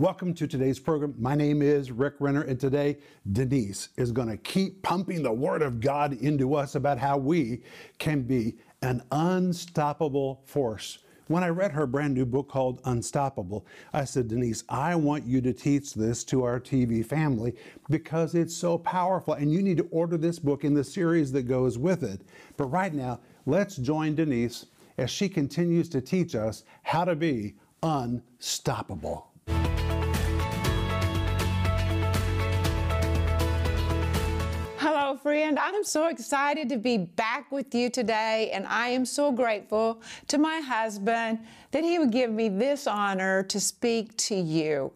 Welcome to today's program. My name is Rick Renner, and today Denise is going to keep pumping the Word of God into us about how we can be an unstoppable force. When I read her brand new book called Unstoppable, I said, Denise, I want you to teach this to our TV family because it's so powerful, and you need to order this book in the series that goes with it. But right now, let's join Denise as she continues to teach us how to be unstoppable. Friend. I'm so excited to be back with you today, and I am so grateful to my husband that he would give me this honor to speak to you.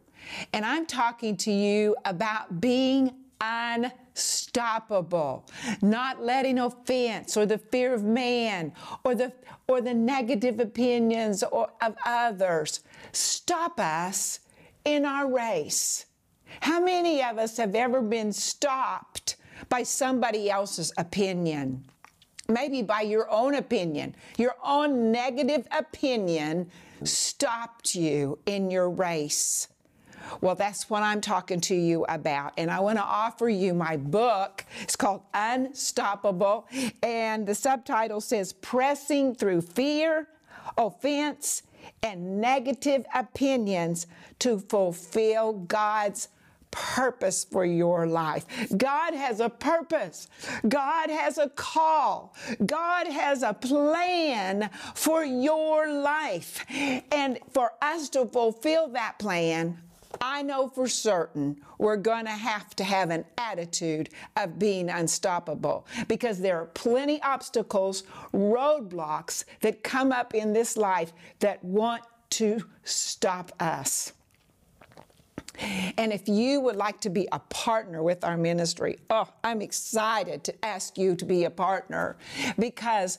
And I'm talking to you about being unstoppable, not letting offense or the fear of man or the or the negative opinions or, of others stop us in our race. How many of us have ever been stopped by somebody else's opinion? Maybe by your own opinion. Your own negative opinion stopped you in your race. Well, that's what I'm talking to you about. And I want to offer you my book. It's called Unstoppable. And the subtitle says Pressing Through Fear, Offense, and Negative Opinions to Fulfill God's purpose for your life. God has a purpose. God has a call. God has a plan for your life. And for us to fulfill that plan, I know for certain we're going to have to have an attitude of being unstoppable because there are plenty obstacles, roadblocks that come up in this life that want to stop us. And if you would like to be a partner with our ministry, oh, I'm excited to ask you to be a partner because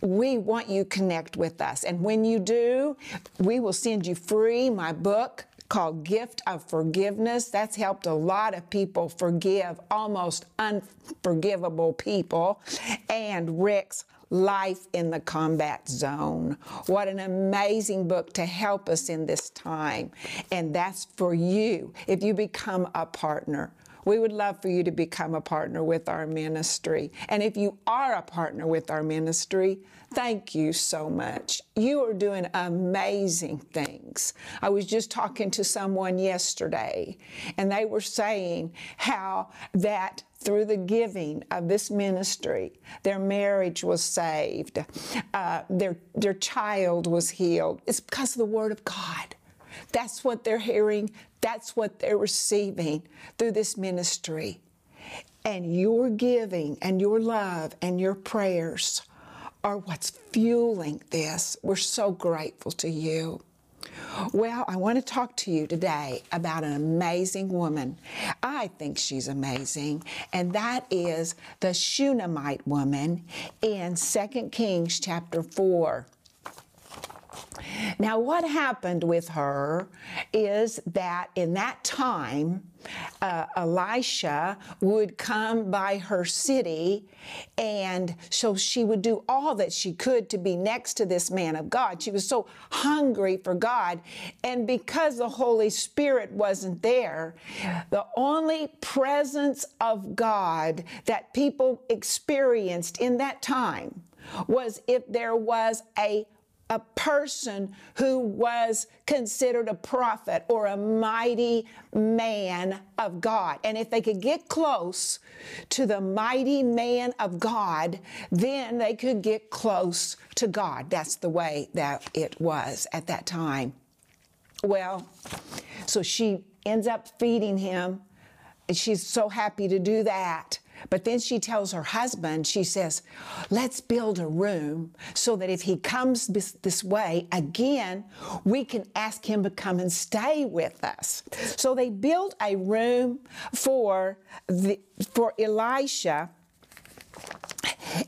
we want you connect with us. And when you do, we will send you free my book called Gift of Forgiveness. That's helped a lot of people forgive almost unforgivable people. And Rick's Life in the Combat Zone. What an amazing book to help us in this time. And that's for you if you become a partner. We would love for you to become a partner with our ministry. And if you are a partner with our ministry, thank you so much. You are doing amazing things. I was just talking to someone yesterday, and they were saying how that through the giving of this ministry, their marriage was saved, uh, their, their child was healed. It's because of the Word of God. That's what they're hearing, that's what they're receiving through this ministry. And your giving and your love and your prayers are what's fueling this. We're so grateful to you. Well, I want to talk to you today about an amazing woman. I think she's amazing, and that is the Shunammite woman in 2 Kings chapter 4. Now, what happened with her is that in that time, uh, Elisha would come by her city, and so she would do all that she could to be next to this man of God. She was so hungry for God, and because the Holy Spirit wasn't there, the only presence of God that people experienced in that time was if there was a a person who was considered a prophet or a mighty man of God. And if they could get close to the mighty man of God, then they could get close to God. That's the way that it was at that time. Well, so she ends up feeding him. And she's so happy to do that. But then she tells her husband, she says, let's build a room so that if he comes this, way again, we can ask him to come and stay with us. So they built a room for, the, for Elisha.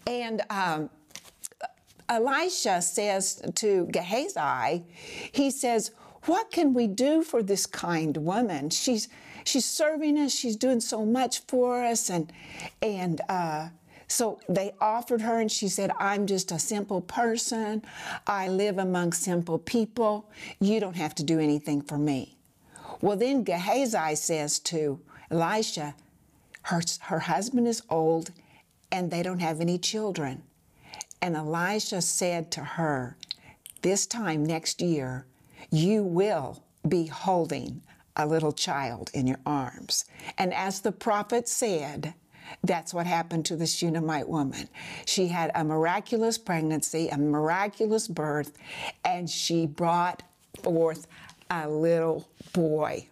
And um, Elisha says to Gehazi, he says, what can we do for this kind woman? She's she's serving us. She's doing so much for us, and and uh, so they offered her, and she said, "I'm just a simple person. I live among simple people. You don't have to do anything for me." Well, then Gehazi says to Elisha, her, her husband is old and they don't have any children. And Elisha said to her, This time next year, you will be holding a little child in your arms. And as the prophet said, that's what happened to the Shunammite woman. She had a miraculous pregnancy, a miraculous birth, and she brought forth a little boy.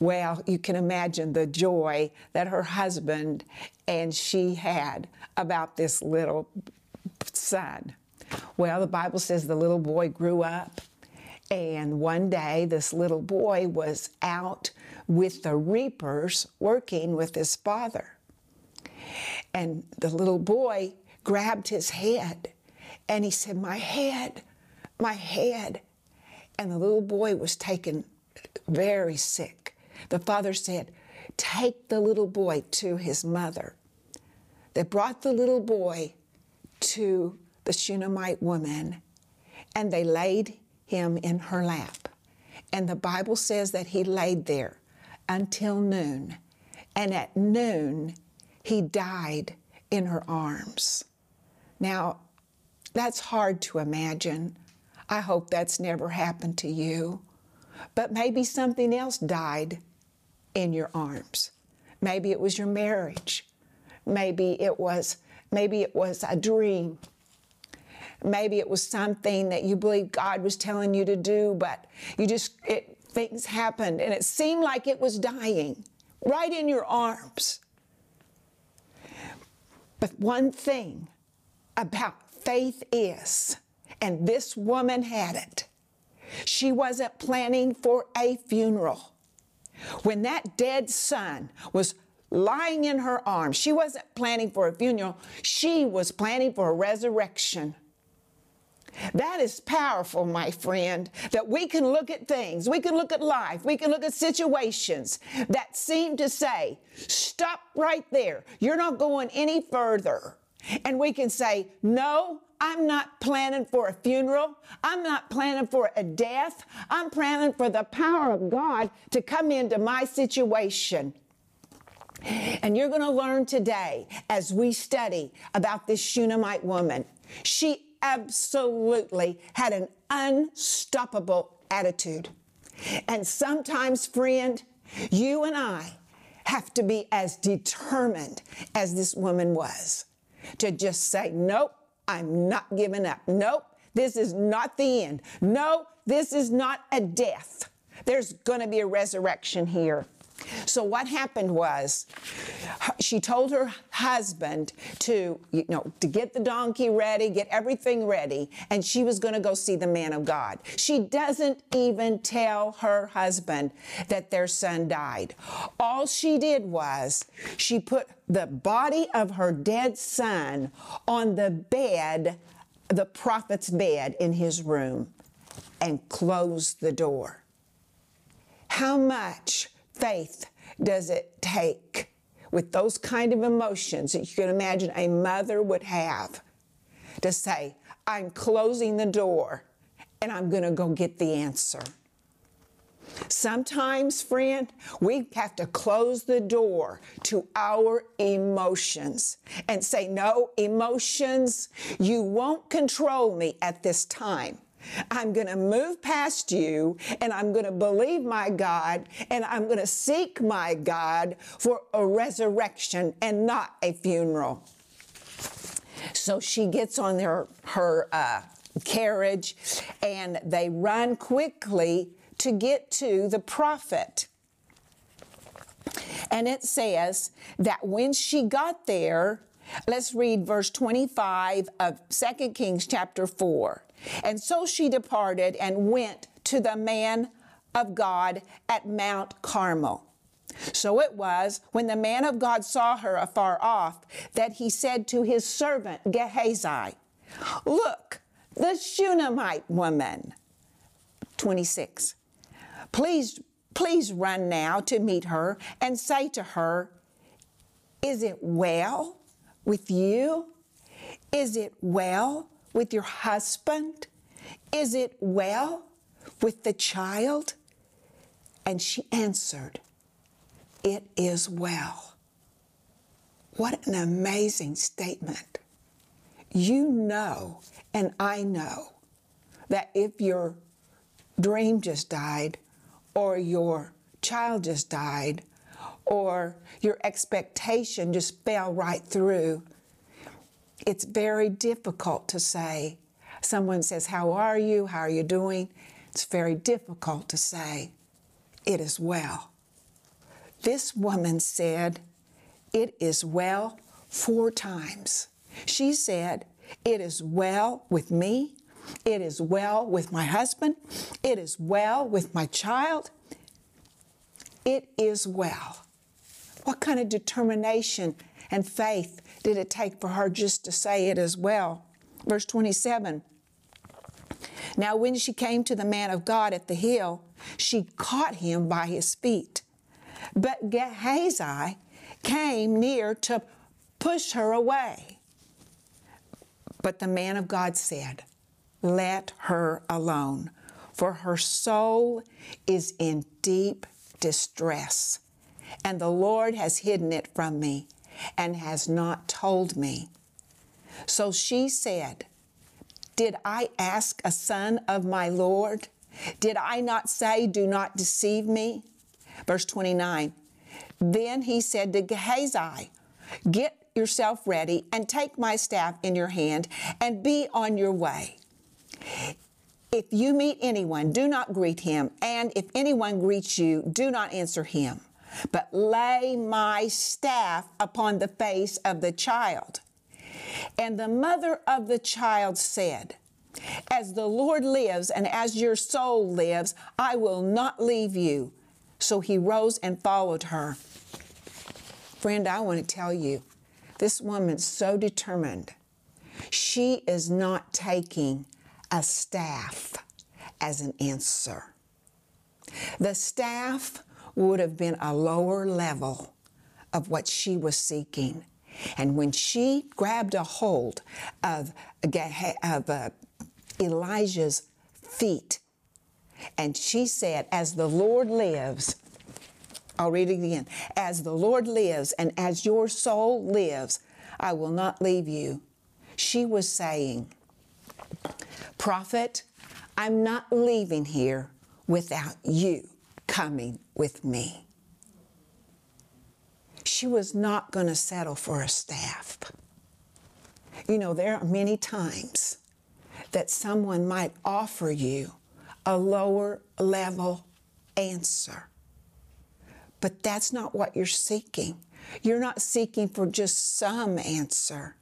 Well, you can imagine the joy that her husband and she had about this little son. Well, the Bible says the little boy grew up, and one day this little boy was out with the reapers working with his father. And the little boy grabbed his head and he said, My head, my head. And the little boy was taken very sick. The father said, Take the little boy to his mother. They brought the little boy to the Shunammite woman and they laid him in her lap. And the Bible says that he laid there until noon. And at noon, he died in her arms. Now, that's hard to imagine. I hope that's never happened to you. But maybe something else died in your arms. Maybe it was your marriage. Maybe it was maybe it was a dream. Maybe it was something that you believe God was telling you to do, but you just it, things happened and it seemed like it was dying right in your arms. But one thing about faith is, and this woman had it, she wasn't planning for a funeral. When that dead son was lying in her arms, she wasn't planning for a funeral, she was planning for a resurrection. That is powerful, my friend, that we can look at things, we can look at life, we can look at situations that seem to say, stop right there. You're not going any further. And we can say, no, I'm not planning for a funeral. I'm not planning for a death. I'm planning for the power of God to come into my situation. And you're going to learn today as we study about this Shunammite woman. She absolutely had an unstoppable attitude. And sometimes, friend, you and I have to be as determined as this woman was to just say, Nope, I'm not giving up. Nope, this is not the end. No, this is not a death. There's going to be a resurrection here. So what happened was she told her husband to, you know, to get the donkey ready, get everything ready, and she was going to go see the man of God. She doesn't even tell her husband that their son died. All she did was she put the body of her dead son on the bed, the prophet's bed in his room, and closed the door. How much faith does it take with those kind of emotions that you can imagine a mother would have to say, I'm closing the door and I'm going to go get the answer? Sometimes, friend, we have to close the door to our emotions and say, No, emotions, you won't control me at this time. I'm going to move past you and I'm going to believe my God and I'm going to seek my God for a resurrection and not a funeral. So she gets on her, her uh, carriage and they run quickly to get to the prophet. And it says that when she got there, let's read verse 25 of 2 Kings chapter 4. And so she departed and went to the man of God at Mount Carmel. So it was when the man of God saw her afar off that he said to his servant Gehazi, Look, the Shunammite woman. 26. Please, please run now to meet her and say to her, Is it well with you? Is it well with your husband? Is it well with the child? And she answered, It is well. What an amazing statement. You know, and I know, that if your dream just died, or your child just died, or your expectation just fell right through, it's very difficult to say. Someone says, How are you? How are you doing? It's very difficult to say, It is well. This woman said, It is well four times. She said, It is well with me. It is well with my husband. It is well with my child. It is well. What kind of determination and faith did it take for her just to say it as well? Verse 27 Now, when she came to the man of God at the hill, she caught him by his feet. But Gehazi came near to push her away. But the man of God said, Let her alone, for her soul is in deep distress, and the Lord has hidden it from me and has not told me. So she said, Did I ask a son of my Lord? Did I not say, Do not deceive me? Verse 29 Then he said to Gehazi, Get yourself ready and take my staff in your hand and be on your way. If you meet anyone, do not greet him, and if anyone greets you, do not answer him but lay my staff upon the face of the child. And the mother of the child said, As the Lord lives and as your soul lives, I will not leave you. So he rose and followed her. Friend, I want to tell you, this woman's so determined. She is not taking a staff as an answer. The staff would have been a lower level of what she was seeking. And when she grabbed a hold of, of uh, Elijah's feet, and she said, As the Lord lives, I'll read it again. As the Lord lives and as your soul lives, I will not leave you. She was saying, Prophet, I'm not leaving here without you coming with me. She was not going to settle for a staff. You know, there are many times that someone might offer you a lower level answer. But that's not what you're seeking. You're not seeking for just some answer.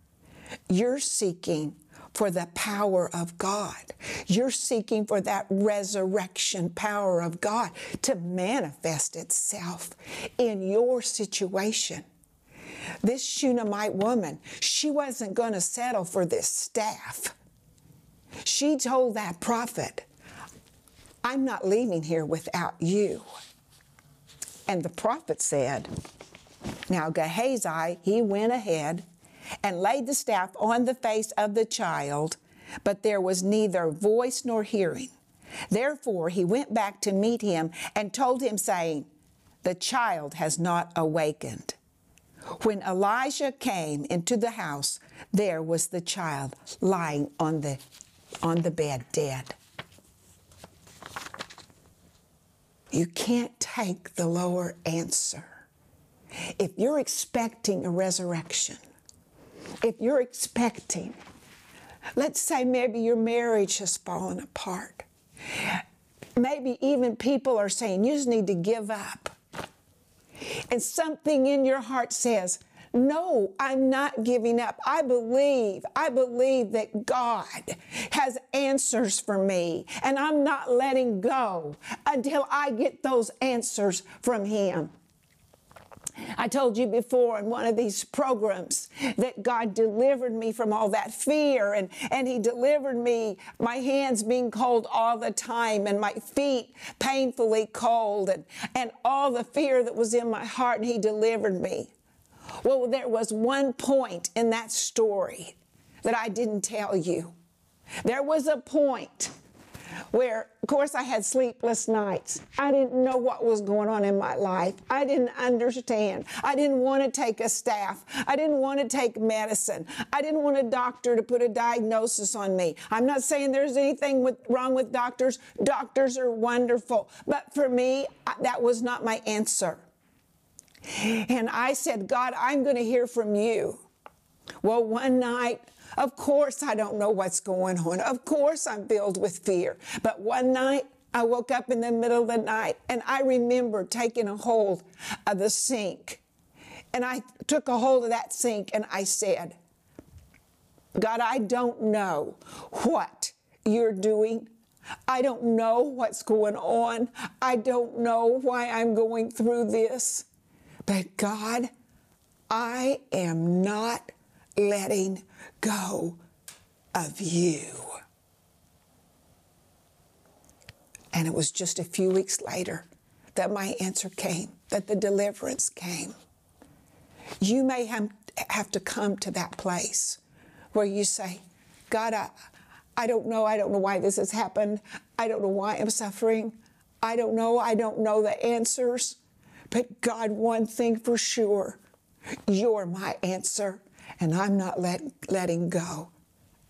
You're seeking for the power of God. You're seeking for that resurrection power of God to manifest itself in your situation. This Shunammite woman, she wasn't going to settle for this staff. She told that prophet, I'm not leaving here without you. And the prophet said, Now Gehazi, he went ahead and laid the staff on the face of the child, but there was neither voice nor hearing. Therefore he went back to meet him and told him, saying, The child has not awakened. When Elijah came into the house, there was the child lying on the, on the bed, dead. You can't take the lower answer. If you're expecting a resurrection, if you're expecting, let's say maybe your marriage has fallen apart. Maybe even people are saying you just need to give up. And something in your heart says, no, I'm not giving up. I believe, I believe that God has answers for me, and I'm not letting go until I get those answers from Him. I told you before in one of these programs that God delivered me from all that fear and, and He delivered me, my hands being cold all the time and my feet painfully cold and, and all the fear that was in my heart, and He delivered me. Well, there was one point in that story that I didn't tell you. There was a point where, of course, I had sleepless nights. I didn't know what was going on in my life. I didn't understand. I didn't want to take a staff. I didn't want to take medicine. I didn't want a doctor to put a diagnosis on me. I'm not saying there's anything with, wrong with doctors. Doctors are wonderful. But for me, that was not my answer. And I said, God, I'm going to hear from you. Well, one night, of course, I don't know what's going on. Of course, I'm filled with fear. But one night, I woke up in the middle of the night and I remember taking a hold of the sink. And I took a hold of that sink and I said, God, I don't know what you're doing. I don't know what's going on. I don't know why I'm going through this. But God, I am not letting go of you. And it was just a few weeks later that my answer came, that the deliverance came. You may have to come to that place where you say, God, I, I don't know. I don't know why this has happened. I don't know why I'm suffering. I don't know. I don't know the answers. But God, one thing for sure, you're my answer and I'm not let, letting go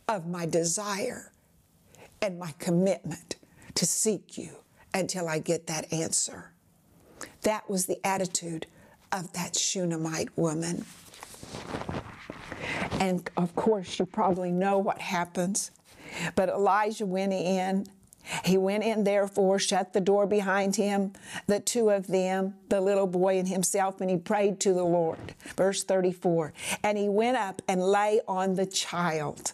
of my desire and my commitment to seek you until I get that answer. That was the attitude of that Shunammite woman. And of course, you probably know what happens. But Elijah went in he went in, therefore, shut the door behind him, the two of them, the little boy and himself, and he prayed to the Lord. Verse 34 And he went up and lay on the child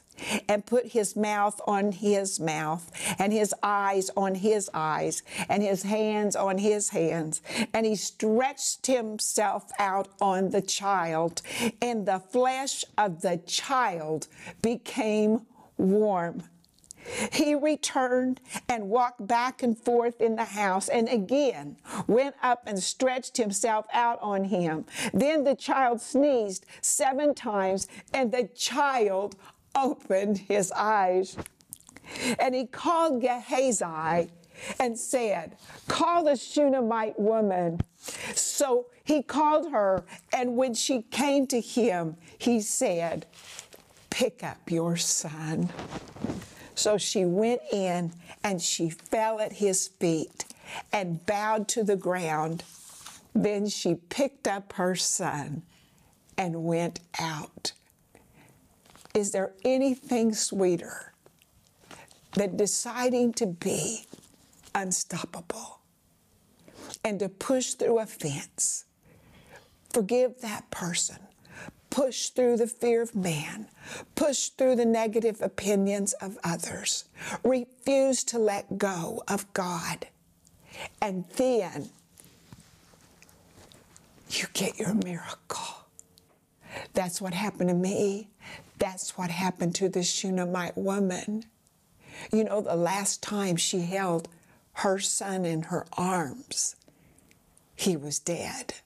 and put his mouth on his mouth, and his eyes on his eyes, and his hands on his hands. And he stretched himself out on the child, and the flesh of the child became warm. He returned and walked back and forth in the house and again went up and stretched himself out on him. Then the child sneezed seven times and the child opened his eyes. And he called Gehazi and said, Call the Shunammite woman. So he called her, and when she came to him, he said, Pick up your son. So she went in and she fell at his feet and bowed to the ground. Then she picked up her son and went out. Is there anything sweeter than deciding to be unstoppable and to push through a fence? Forgive that person push through the fear of man, push through the negative opinions of others, refuse to let go of God. And then you get your miracle. That's what happened to me. That's what happened to the Shunammite woman. You know, the last time she held her son in her arms, he was dead.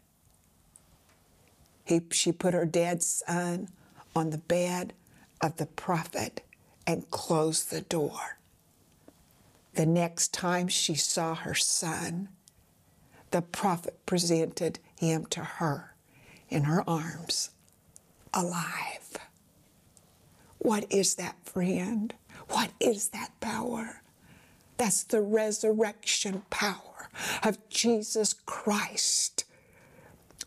He, she put her dead son on the bed of the prophet and closed the door. The next time she saw her son, the prophet presented him to her in her arms, alive. What is that, friend? What is that power? That's the resurrection power of Jesus Christ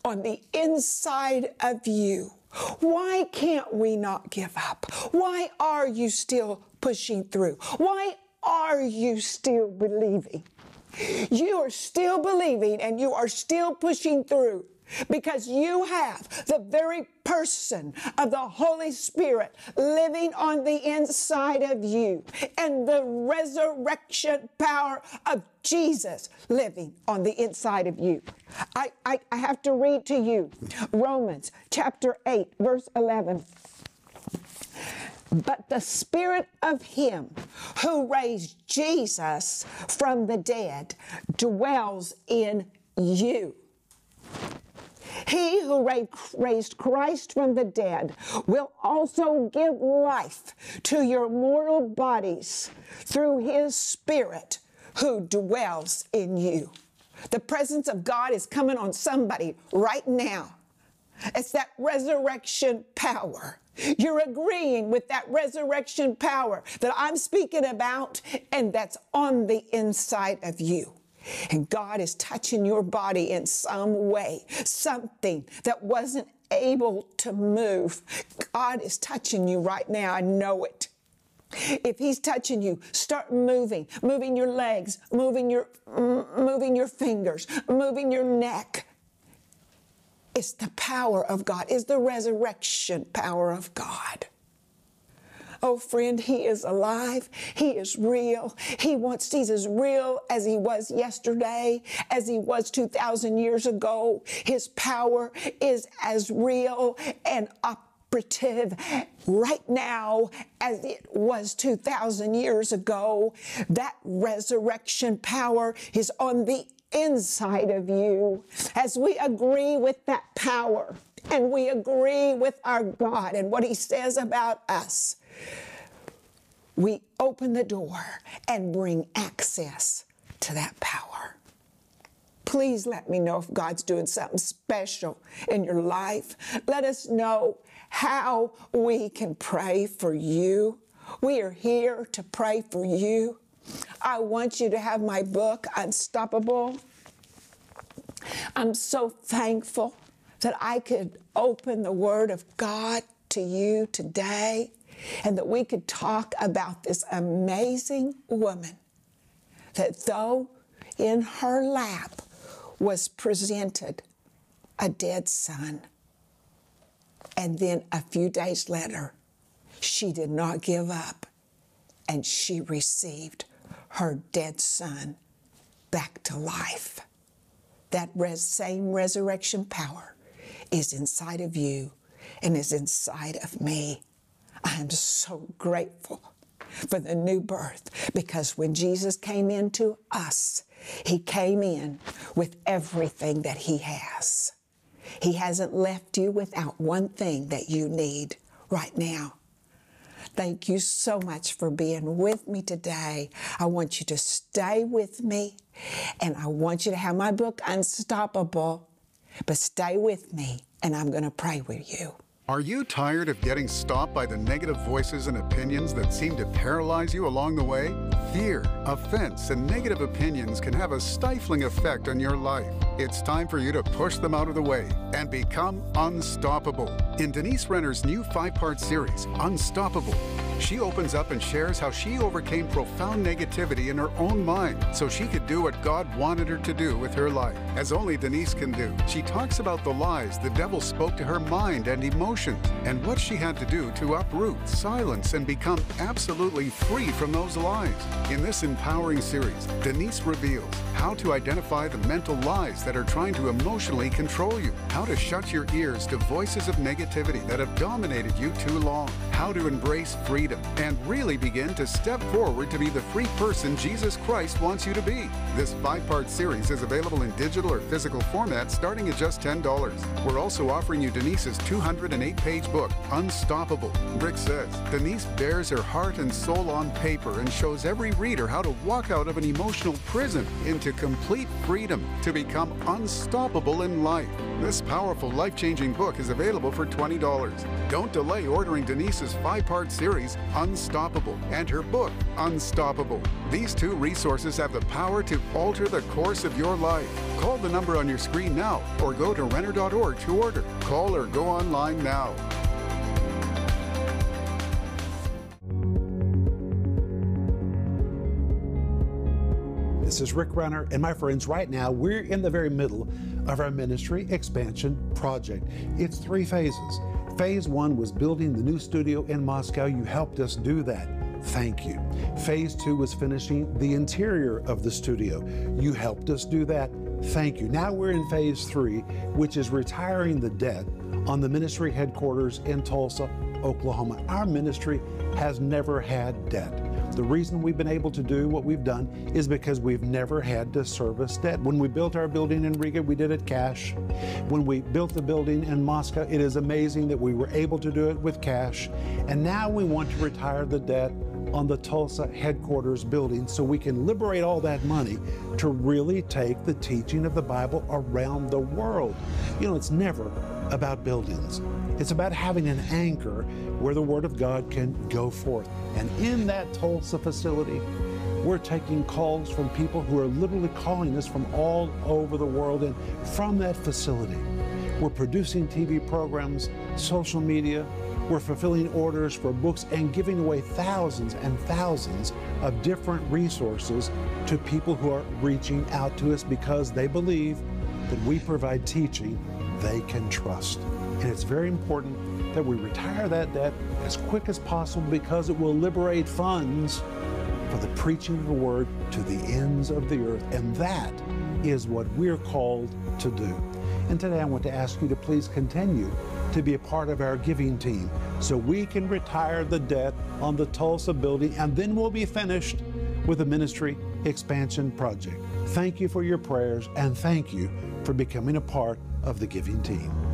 on the inside of you. Why can't we not give up? Why are you still pushing through? Why are you still believing? You are still believing and you are still pushing through because you have the very person of the Holy Spirit living on the inside of you and the resurrection power of Jesus living on the inside of you. I, I, I have to read to you Romans chapter 8, verse 11. But the spirit of him who raised Jesus from the dead dwells in you. He who raised Christ from the dead will also give life to your mortal bodies through his Spirit who dwells in you. The presence of God is coming on somebody right now. It's that resurrection power. You're agreeing with that resurrection power that I'm speaking about, and that's on the inside of you. And God is touching your body in some way, something that wasn't able to move. God is touching you right now. I know it. If he's touching you, start moving, moving your legs, moving your moving your fingers, moving your neck. It's the power of God. It's the resurrection power of God. Oh, friend, He is alive. He is real. He wants, He's as real as He was yesterday, as He was 2,000 years ago. His power is as real and operative right now as it was 2,000 years ago. That resurrection power is on the inside of you as we agree with that power and we agree with our God and what He says about us we open the door and bring access to that power. Please let me know if God's doing something special in your life. Let us know how we can pray for you. We are here to pray for you. I want you to have my book, Unstoppable. I'm so thankful that I could open the Word of God to you today and that we could talk about this amazing woman that though in her lap was presented a dead son, and then a few days later, she did not give up and she received her dead son back to life. That res- same resurrection power is inside of you and is inside of me. I am so grateful for the new birth because when Jesus came into us, he came in with everything that he has. He hasn't left you without one thing that you need right now. Thank you so much for being with me today. I want you to stay with me and I want you to have my book, Unstoppable, but stay with me and I'm going to pray with you. Are you tired of getting stopped by the negative voices and opinions that seem to paralyze you along the way? Fear, offense, and negative opinions can have a stifling effect on your life. It's time for you to push them out of the way and become unstoppable. In Denise Renner's new five part series, Unstoppable, she opens up and shares how she overcame profound negativity in her own mind so she could do what God wanted her to do with her life, as only Denise can do. She talks about the lies the devil spoke to her mind and emotions and what she had to do to uproot, silence, and become absolutely free from those lies. In this empowering series, Denise reveals how to identify the mental lies that are trying to emotionally control you, how to shut your ears to voices of negativity that have dominated you too long, how to embrace freedom and really begin to step forward to be the free person Jesus Christ wants you to be. This five part series is available in digital or physical format starting at just $10. We're also offering you Denise's 208 page book, Unstoppable. Rick says Denise bares her heart and soul on paper and shows every reader how to walk out of an emotional prison into complete freedom to become unstoppable in life. This powerful, life changing book is available for $20. Don't delay ordering Denise's five part series, Unstoppable, and her book, Unstoppable. These two resources have the power to alter the course of your life. Call the number on your screen now or go to Renner.org to order. Call or go online now. This is Rick Renner, and my friends, right now we're in the very middle of our ministry expansion project. It's three phases. Phase one was building the new studio in Moscow. You helped us do that. Thank you. Phase two was finishing the interior of the studio. You helped us do that. Thank you. Now we're in phase three, which is retiring the debt on the ministry headquarters in Tulsa, Oklahoma. Our ministry has never had debt. The reason we've been able to do what we've done is because we've never had to service debt. When we built our building in Riga, we did it cash. When we built the building in Moscow, it is amazing that we were able to do it with cash. And now we want to retire the debt on the Tulsa headquarters building so we can liberate all that money to really take the teaching of the Bible around the world. You know, it's never about buildings. It's about having an anchor where the Word of God can go forth. And in that Tulsa facility, we're taking calls from people who are literally calling us from all over the world. And from that facility, we're producing TV programs, social media, we're fulfilling orders for books and giving away thousands and thousands of different resources to people who are reaching out to us because they believe that we provide teaching they can trust. And it's very important that we retire that debt as quick as possible because it will liberate funds for the preaching of the word to the ends of the earth. And that is what we're called to do. And today I want to ask you to please continue to be a part of our giving team so we can retire the debt on the Tulsa building and then we'll be finished with the ministry expansion project. Thank you for your prayers and thank you for becoming a part of the giving team.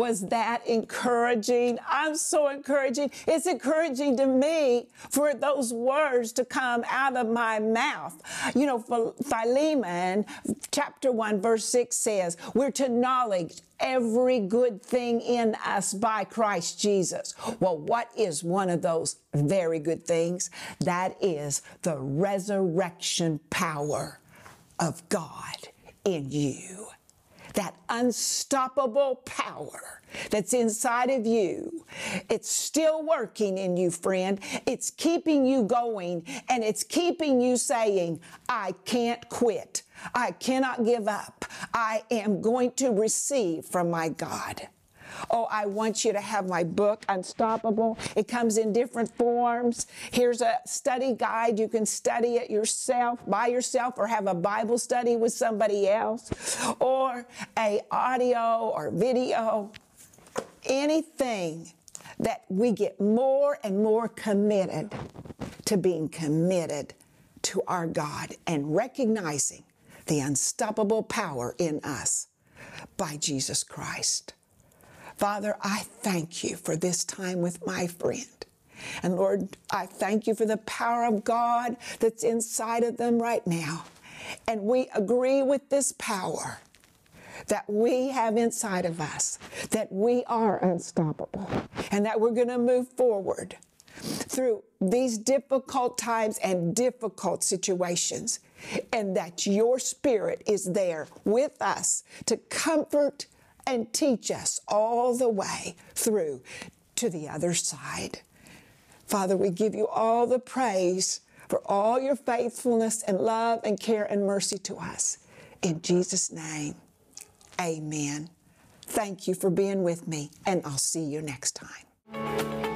Was that encouraging? I'm so encouraging. It's encouraging to me for those words to come out of my mouth. You know, Philemon chapter 1, verse 6 says, We're to acknowledge every good thing in us by Christ Jesus. Well, what is one of those very good things? That is the resurrection power of God in you that unstoppable power that's inside of you. It's still working in you, friend. It's keeping you going and it's keeping you saying, I can't quit. I cannot give up. I am going to receive from my God. Oh, I want you to have my book, Unstoppable. It comes in different forms. Here's a study guide. You can study it yourself, by yourself, or have a Bible study with somebody else, or a audio or video. Anything that we get more and more committed to being committed to our God and recognizing the unstoppable power in us by Jesus Christ. Father, I thank you for this time with my friend. And Lord, I thank you for the power of God that's inside of them right now. And we agree with this power that we have inside of us, that we are unstoppable, and that we're going to move forward through these difficult times and difficult situations, and that your spirit is there with us to comfort and teach us all the way through to the other side. Father, we give you all the praise for all your faithfulness and love and care and mercy to us. In Jesus' name, amen. Thank you for being with me, and I'll see you next time.